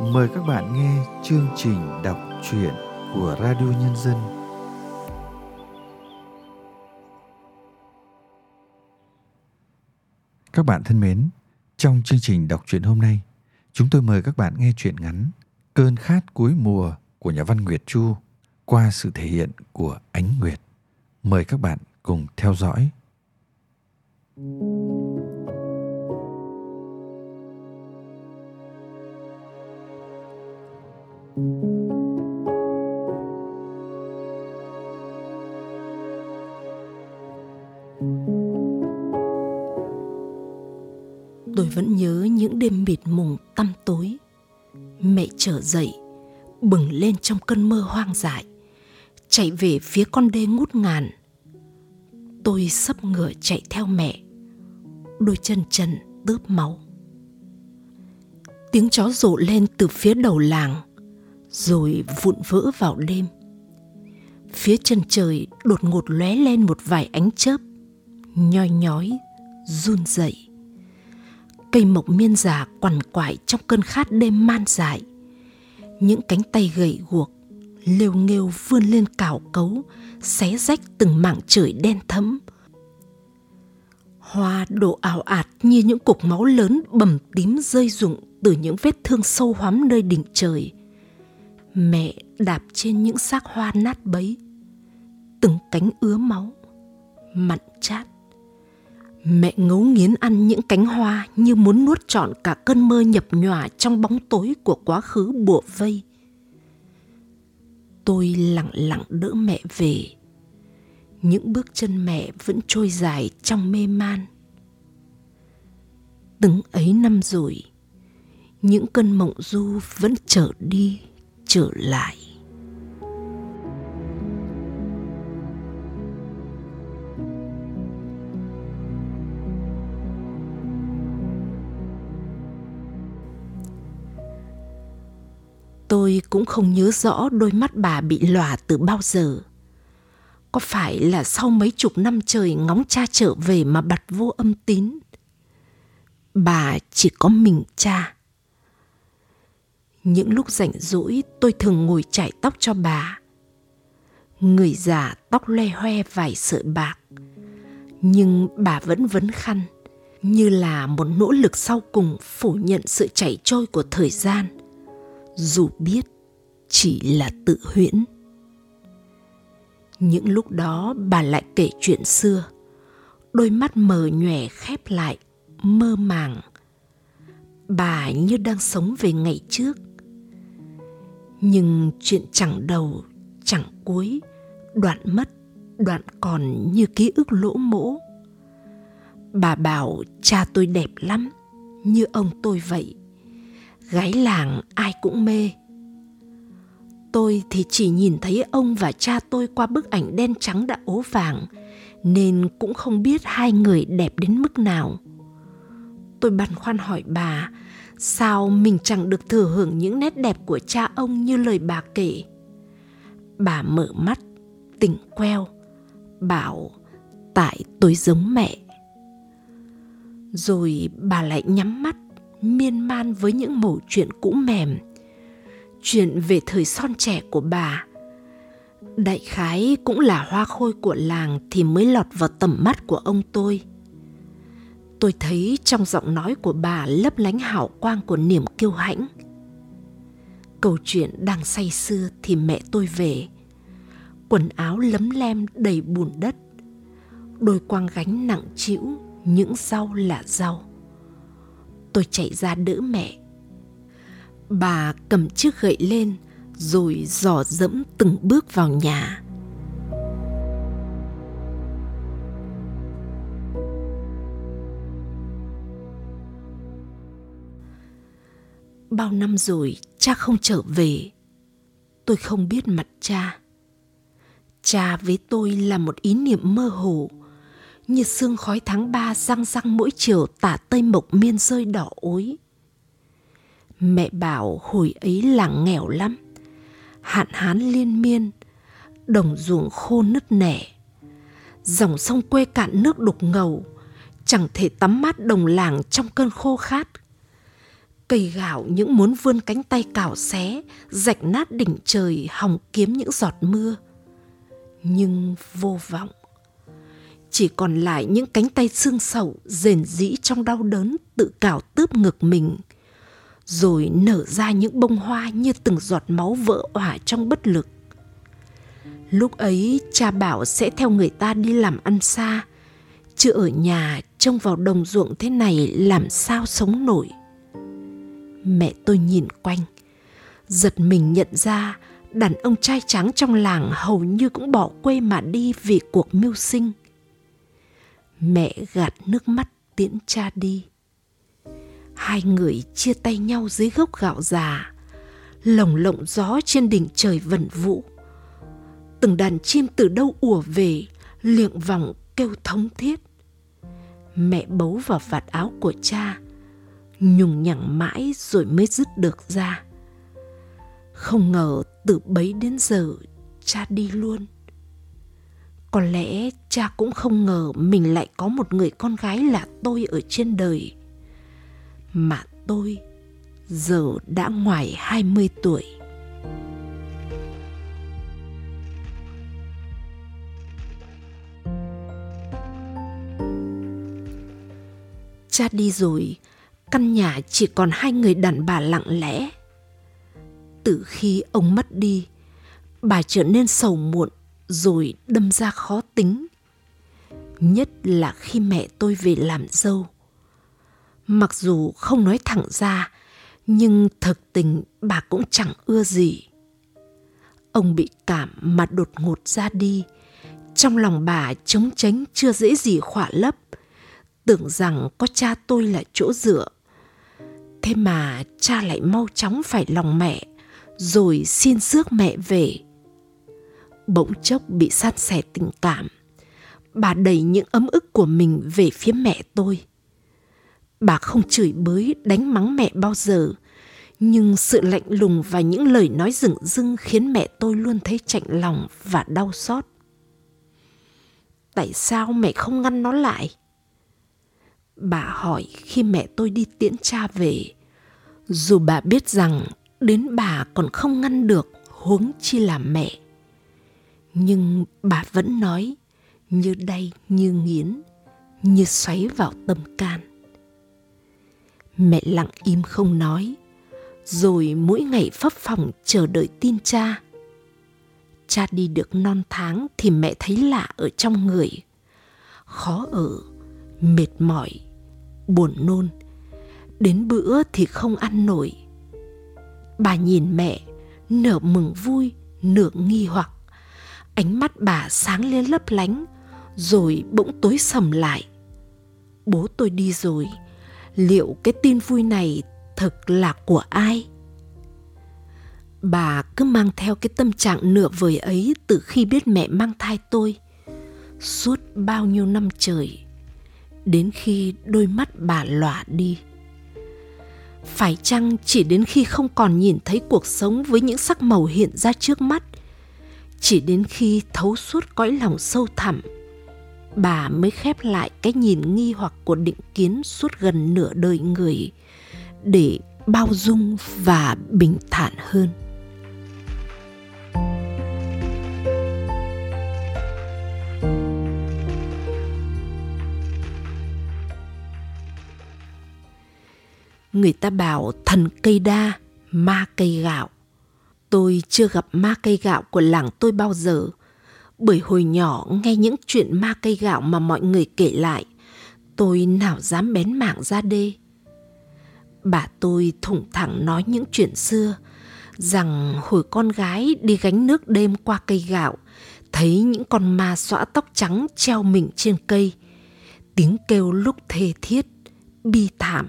Mời các bạn nghe chương trình đọc truyện của Radio Nhân dân. Các bạn thân mến, trong chương trình đọc truyện hôm nay, chúng tôi mời các bạn nghe truyện ngắn Cơn khát cuối mùa của nhà văn Nguyệt Chu qua sự thể hiện của Ánh Nguyệt. Mời các bạn cùng theo dõi. Tôi vẫn nhớ những đêm mịt mùng tăm tối. Mẹ trở dậy, bừng lên trong cơn mơ hoang dại, chạy về phía con đê ngút ngàn. Tôi sấp ngựa chạy theo mẹ, đôi chân trần tướp máu. Tiếng chó rộ lên từ phía đầu làng, rồi vụn vỡ vào đêm. Phía chân trời đột ngột lóe lên một vài ánh chớp, nhoi nhói, run rẩy. Cây mộc miên già quằn quại trong cơn khát đêm man dại. Những cánh tay gầy guộc, lêu nghêu vươn lên cào cấu, xé rách từng mảng trời đen thẫm. Hoa đổ ảo ạt như những cục máu lớn bầm tím rơi rụng từ những vết thương sâu hoắm nơi đỉnh trời. Mẹ đạp trên những xác hoa nát bấy, từng cánh ứa máu, mặn chát. Mẹ ngấu nghiến ăn những cánh hoa như muốn nuốt trọn cả cơn mơ nhập nhòa trong bóng tối của quá khứ bùa vây. Tôi lặng lặng đỡ mẹ về. Những bước chân mẹ vẫn trôi dài trong mê man. Từng ấy năm rồi, những cơn mộng du vẫn trở đi, trở lại. Tôi cũng không nhớ rõ đôi mắt bà bị lòa từ bao giờ. Có phải là sau mấy chục năm trời ngóng cha trở về mà bật vô âm tín? Bà chỉ có mình cha. Những lúc rảnh rỗi tôi thường ngồi chải tóc cho bà. Người già tóc loe hoe vài sợi bạc. Nhưng bà vẫn vấn khăn, như là một nỗ lực sau cùng phủ nhận sự chảy trôi của thời gian – dù biết chỉ là tự huyễn những lúc đó bà lại kể chuyện xưa đôi mắt mờ nhòe khép lại mơ màng bà như đang sống về ngày trước nhưng chuyện chẳng đầu, chẳng cuối, đoạn mất, đoạn còn như ký ức lỗ mỗ. Bà bảo, cha tôi đẹp lắm, như ông tôi vậy. Gái làng ai cũng mê. Tôi thì chỉ nhìn thấy ông và cha tôi qua bức ảnh đen trắng đã ố vàng, nên cũng không biết hai người đẹp đến mức nào. Tôi băn khoăn hỏi bà sao mình chẳng được thừa hưởng những nét đẹp của cha ông như lời bà kể? Bà mở mắt, tỉnh queo, bảo, tại tôi giống mẹ. Rồi bà lại nhắm mắt, miên man với những mẩu chuyện cũ mềm. Chuyện về thời son trẻ của bà. Đại khái cũng là hoa khôi của làng thì mới lọt vào tầm mắt của ông tôi tôi thấy trong giọng nói của bà lấp lánh hào quang của niềm kiêu hãnh. Câu chuyện đang say sưa thì mẹ tôi về. Quần áo lấm lem đầy bùn đất. Đôi quang gánh nặng trĩu, những rau là rau. Tôi chạy ra đỡ mẹ. Bà cầm chiếc gậy lên, rồi dò dẫm từng bước vào nhà. Bao năm rồi cha không trở về tôi không biết mặt cha cha với tôi là một ý niệm mơ hồ như sương khói tháng ba răng răng mỗi chiều tả tây mộc miên rơi đỏ ối. Mẹ bảo hồi ấy làng nghèo lắm, hạn hán liên miên, đồng ruộng khô nứt nẻ. Dòng sông quê cạn nước đục ngầu, chẳng thể tắm mát đồng làng trong cơn khô khát. Cây gạo những muốn vươn cánh tay cào xé, rạch nát đỉnh trời hòng kiếm những giọt mưa. Nhưng vô vọng. Chỉ còn lại những cánh tay xương sầu rền rĩ trong đau đớn tự cào tướp ngực mình. Rồi nở ra những bông hoa như từng giọt máu vỡ òa trong bất lực. Lúc ấy cha bảo sẽ theo người ta đi làm ăn xa, chứ ở nhà trông vào đồng ruộng thế này làm sao sống nổi mẹ tôi nhìn quanh. Giật mình nhận ra đàn ông trai trắng trong làng hầu như cũng bỏ quê mà đi vì cuộc mưu sinh. Mẹ gạt nước mắt tiễn cha đi. Hai người chia tay nhau dưới gốc gạo già, lồng lộng gió trên đỉnh trời vần vũ. Từng đàn chim từ đâu ùa về, liệng vòng kêu thống thiết. Mẹ bấu vào vạt áo của cha nhùng nhằng mãi rồi mới dứt được ra. Không ngờ từ bấy đến giờ cha đi luôn. Có lẽ cha cũng không ngờ mình lại có một người con gái là tôi ở trên đời. Mà tôi giờ đã ngoài 20 tuổi. Cha đi rồi, căn nhà chỉ còn hai người đàn bà lặng lẽ. Từ khi ông mất đi, bà trở nên sầu muộn rồi đâm ra khó tính. Nhất là khi mẹ tôi về làm dâu. Mặc dù không nói thẳng ra, nhưng thực tình bà cũng chẳng ưa gì. Ông bị cảm mà đột ngột ra đi. Trong lòng bà trống tránh chưa dễ gì khỏa lấp tưởng rằng có cha tôi là chỗ dựa thế mà cha lại mau chóng phải lòng mẹ, rồi xin rước mẹ về. Bỗng chốc bị san sẻ tình cảm, bà đầy những ấm ức của mình về phía mẹ tôi. Bà không chửi bới, đánh mắng mẹ bao giờ, nhưng sự lạnh lùng và những lời nói rừng rưng khiến mẹ tôi luôn thấy chạnh lòng và đau xót. Tại sao mẹ không ngăn nó lại? Bà hỏi khi mẹ tôi đi tiễn cha về. Dù bà biết rằng đến bà còn không ngăn được huống chi là mẹ. Nhưng bà vẫn nói như đay như nghiến, như xoáy vào tâm can. Mẹ lặng im không nói, rồi mỗi ngày phấp phòng chờ đợi tin cha. Cha đi được non tháng thì mẹ thấy lạ ở trong người. Khó ở, mệt mỏi buồn nôn. Đến bữa thì không ăn nổi. Bà nhìn mẹ nửa mừng vui, nửa nghi hoặc. Ánh mắt bà sáng lên lấp lánh, rồi bỗng tối sầm lại. Bố tôi đi rồi, liệu cái tin vui này thực là của ai? Bà cứ mang theo cái tâm trạng nửa vời ấy từ khi biết mẹ mang thai tôi. Suốt bao nhiêu năm trời đến khi đôi mắt bà lọa đi. Phải chăng chỉ đến khi không còn nhìn thấy cuộc sống với những sắc màu hiện ra trước mắt, chỉ đến khi thấu suốt cõi lòng sâu thẳm, bà mới khép lại cái nhìn nghi hoặc của định kiến suốt gần nửa đời người để bao dung và bình thản hơn? Người ta bảo thần cây đa, ma cây gạo. Tôi chưa gặp ma cây gạo của làng tôi bao giờ. Bởi hồi nhỏ nghe những chuyện ma cây gạo mà mọi người kể lại, tôi nào dám bén mảng ra đê. Bà tôi thủng thẳng nói những chuyện xưa, rằng hồi con gái đi gánh nước đêm qua cây gạo, thấy những con ma xõa tóc trắng treo mình trên cây. Tiếng kêu lúc thê thiết, bi thảm,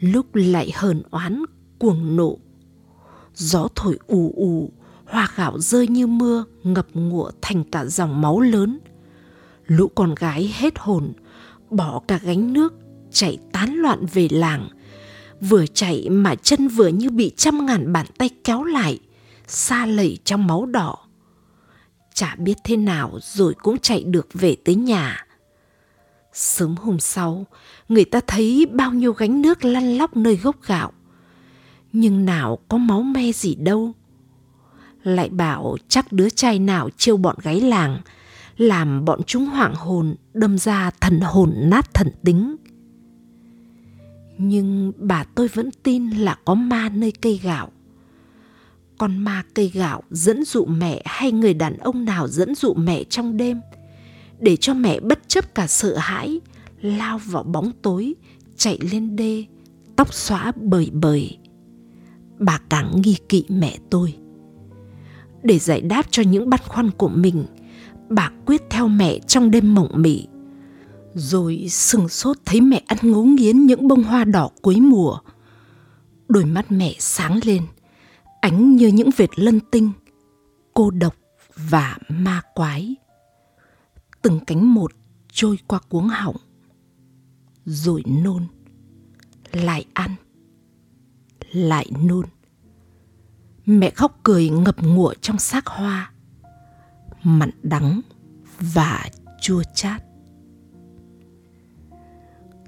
lúc lại hờn oán, cuồng nộ. Gió thổi ù ù, hoa gạo rơi như mưa, ngập ngụa thành cả dòng máu lớn. Lũ con gái hết hồn, bỏ cả gánh nước, chạy tán loạn về làng. Vừa chạy mà chân vừa như bị trăm ngàn bàn tay kéo lại, xa lầy trong máu đỏ. Chả biết thế nào rồi cũng chạy được về tới nhà. Sớm hôm sau, người ta thấy bao nhiêu gánh nước lăn lóc nơi gốc gạo. nhưng nào có máu me gì đâu. Lại bảo chắc đứa trai nào trêu bọn gái làng làm bọn chúng hoảng hồn đâm ra thần hồn nát thần tính. Nhưng bà tôi vẫn tin là có ma nơi cây gạo. Con ma cây gạo dẫn dụ mẹ hay người đàn ông nào dẫn dụ mẹ trong đêm để cho mẹ bất chấp cả sợ hãi, lao vào bóng tối, chạy lên đê, tóc xóa bời bời. Bà càng nghi kỵ mẹ tôi. Để giải đáp cho những băn khoăn của mình, bà quyết theo mẹ trong đêm mộng mị. Rồi sừng sốt thấy mẹ ăn ngấu nghiến những bông hoa đỏ cuối mùa. Đôi mắt mẹ sáng lên, ánh như những vệt lân tinh, cô độc và ma quái từng cánh một trôi qua cuống họng, rồi nôn, lại ăn, lại nôn. Mẹ khóc cười ngập ngụa trong xác hoa mặn đắng và chua chát.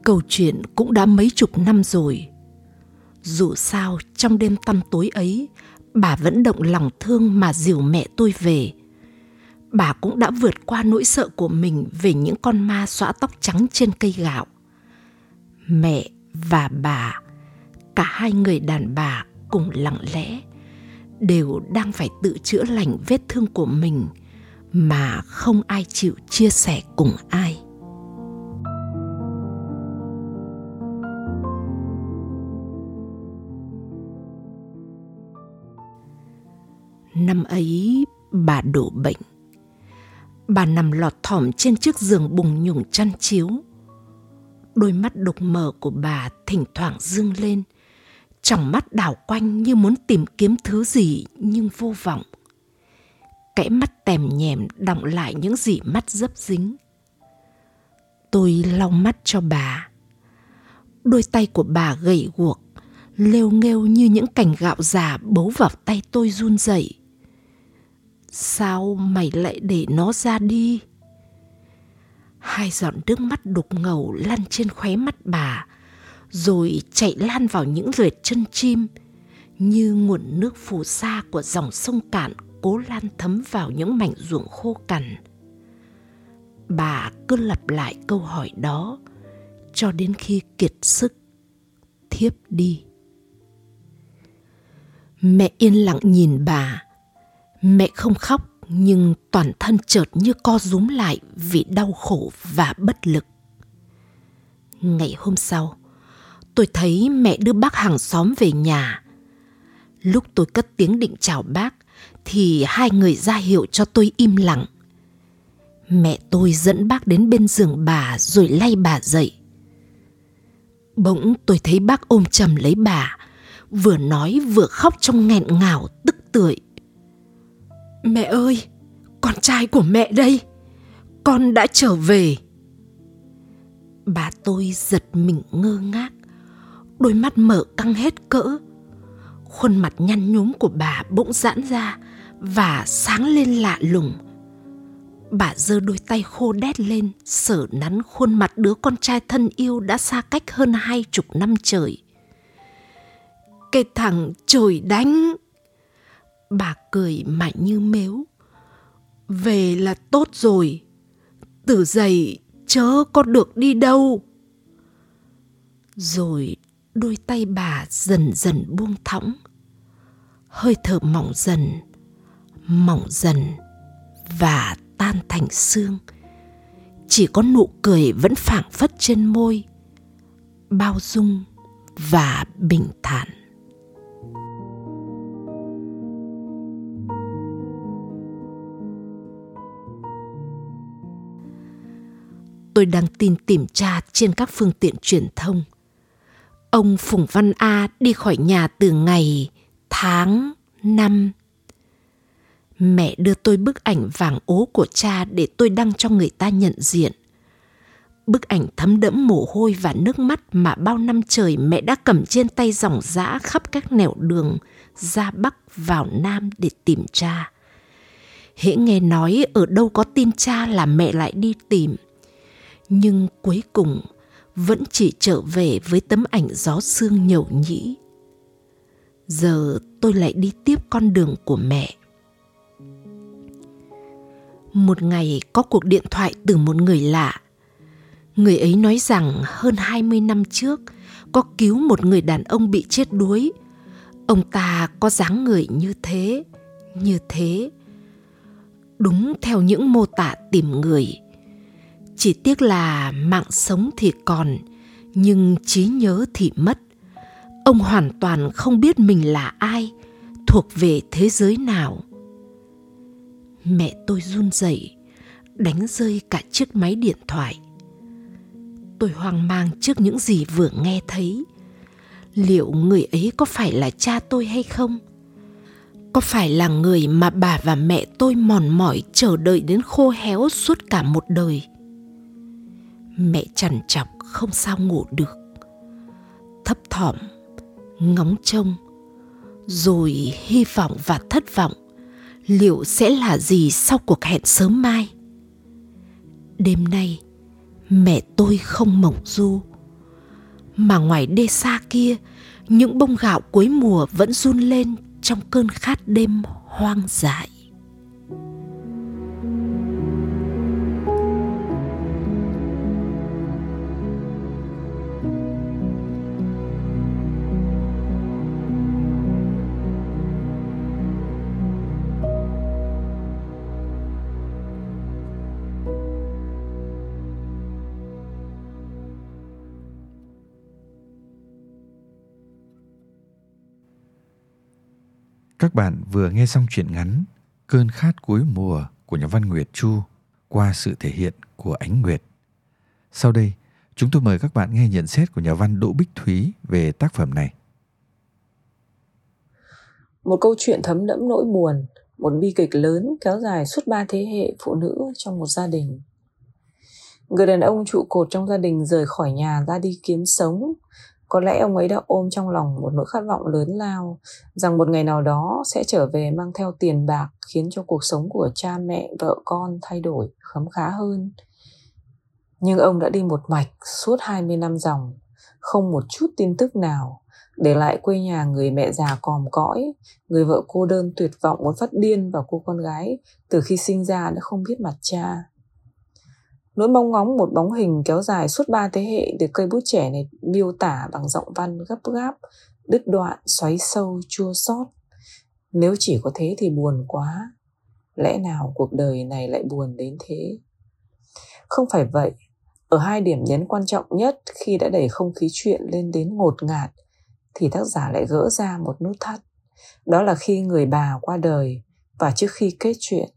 Câu chuyện cũng đã mấy chục năm rồi. Dù sao trong đêm tăm tối ấy, bà vẫn động lòng thương mà dìu mẹ tôi về bà cũng đã vượt qua nỗi sợ của mình về những con ma xõa tóc trắng trên cây gạo. Mẹ và bà, cả hai người đàn bà cùng lặng lẽ, đều đang phải tự chữa lành vết thương của mình mà không ai chịu chia sẻ cùng ai. Năm ấy, bà đổ bệnh bà nằm lọt thỏm trên chiếc giường bùng nhùng chăn chiếu. Đôi mắt đục mở của bà thỉnh thoảng dương lên. Trong mắt đảo quanh như muốn tìm kiếm thứ gì nhưng vô vọng. Kẽ mắt tèm nhèm đọng lại những gì mắt dấp dính. Tôi lau mắt cho bà. Đôi tay của bà gầy guộc, lêu nghêu như những cành gạo già bấu vào tay tôi run rẩy sao mày lại để nó ra đi? Hai giọt nước mắt đục ngầu lăn trên khóe mắt bà, rồi chạy lan vào những vệt chân chim, như nguồn nước phù sa của dòng sông cạn cố lan thấm vào những mảnh ruộng khô cằn. Bà cứ lặp lại câu hỏi đó, cho đến khi kiệt sức, thiếp đi. Mẹ yên lặng nhìn bà mẹ không khóc, nhưng toàn thân chợt như co rúm lại vì đau khổ và bất lực. Ngày hôm sau, tôi thấy mẹ đưa bác hàng xóm về nhà. Lúc tôi cất tiếng định chào bác, thì hai người ra hiệu cho tôi im lặng. Mẹ tôi dẫn bác đến bên giường bà rồi lay bà dậy. Bỗng tôi thấy bác ôm chầm lấy bà, vừa nói vừa khóc trong nghẹn ngào, tức tưởi mẹ ơi, con trai của mẹ đây. Con đã trở về. Bà tôi giật mình ngơ ngác, đôi mắt mở căng hết cỡ. Khuôn mặt nhăn nhúm của bà bỗng giãn ra và sáng lên lạ lùng. Bà giơ đôi tay khô đét lên sở nắn khuôn mặt đứa con trai thân yêu đã xa cách hơn hai chục năm trời. Cái thằng trời đánh! Bà cười mạnh như mếu. Về là tốt rồi. Tử dậy chớ có được đi đâu. Rồi đôi tay bà dần dần buông thõng. Hơi thở mỏng dần mỏng dần và tan thành xương. Chỉ có nụ cười vẫn phảng phất trên môi, bao dung và bình thản. Tôi đăng tin tìm tra trên các phương tiện truyền thông. Ông Phùng Văn A đi khỏi nhà từ ngày, tháng, năm. Mẹ đưa tôi bức ảnh vàng ố của cha để tôi đăng cho người ta nhận diện. Bức ảnh thấm đẫm mồ hôi và nước mắt mà bao năm trời mẹ đã cầm trên tay dòng dã khắp các nẻo đường ra Bắc vào Nam để tìm cha. Hễ nghe nói ở đâu có tin cha là mẹ lại đi tìm – nhưng cuối cùng vẫn chỉ trở về với tấm ảnh gió sương nhậu nhĩ. Giờ tôi lại đi tiếp con đường của mẹ. Một ngày có cuộc điện thoại từ một người lạ. Người ấy nói rằng hơn 20 năm trước có cứu một người đàn ông bị chết đuối. Ông ta có dáng người như thế như thế. Đúng theo những mô tả tìm người chỉ tiếc là mạng sống thì còn, nhưng trí nhớ thì mất. Ông hoàn toàn không biết mình là ai, thuộc về thế giới nào. Mẹ tôi run rẩy, đánh rơi cả chiếc máy điện thoại. Tôi hoang mang trước những gì vừa nghe thấy. Liệu người ấy có phải là cha tôi hay không? Có phải là người mà bà và mẹ tôi mòn mỏi chờ đợi đến khô héo suốt cả một đời? Mẹ chằn chọc không sao ngủ được. Thấp thỏm, ngóng trông, rồi hy vọng và thất vọng liệu sẽ là gì sau cuộc hẹn sớm mai. Đêm nay, mẹ tôi không mộng du, mà ngoài đê xa kia, những bông gạo cuối mùa vẫn run lên trong cơn khát đêm hoang dại. Các bạn vừa nghe xong truyện ngắn Cơn khát cuối mùa của nhà văn Nguyệt Chu qua sự thể hiện của Ánh Nguyệt. Sau đây, chúng tôi mời các bạn nghe nhận xét của nhà văn Đỗ Bích Thúy về tác phẩm này. Một câu chuyện thấm đẫm nỗi buồn, một bi kịch lớn kéo dài suốt ba thế hệ phụ nữ trong một gia đình. Người đàn ông trụ cột trong gia đình rời khỏi nhà ra đi kiếm sống, có lẽ ông ấy đã ôm trong lòng một nỗi khát vọng lớn lao rằng một ngày nào đó sẽ trở về mang theo tiền bạc khiến cho cuộc sống của cha mẹ, vợ con thay đổi khấm khá hơn. Nhưng ông đã đi một mạch suốt 20 năm dòng, không một chút tin tức nào, để lại quê nhà người mẹ già còm cõi, người vợ cô đơn tuyệt vọng muốn phát điên và cô con gái từ khi sinh ra đã không biết mặt cha. Nỗi mong ngóng một bóng hình kéo dài suốt ba thế hệ được cây bút trẻ này miêu tả bằng giọng văn gấp gáp, đứt đoạn, xoáy sâu, chua xót. Nếu chỉ có thế thì buồn quá. Lẽ nào cuộc đời này lại buồn đến thế? Không phải vậy. Ở hai điểm nhấn quan trọng nhất khi đã đẩy không khí chuyện lên đến ngột ngạt thì tác giả lại gỡ ra một nút thắt. Đó là khi người bà qua đời và trước khi kết chuyện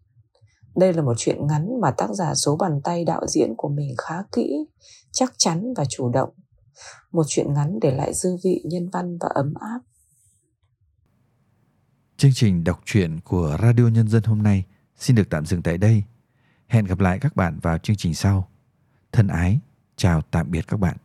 đây là một chuyện ngắn mà tác giả số bàn tay đạo diễn của mình khá kỹ, chắc chắn và chủ động. Một chuyện ngắn để lại dư vị nhân văn và ấm áp. Chương trình đọc truyện của Radio Nhân dân hôm nay xin được tạm dừng tại đây. Hẹn gặp lại các bạn vào chương trình sau. Thân ái, chào tạm biệt các bạn.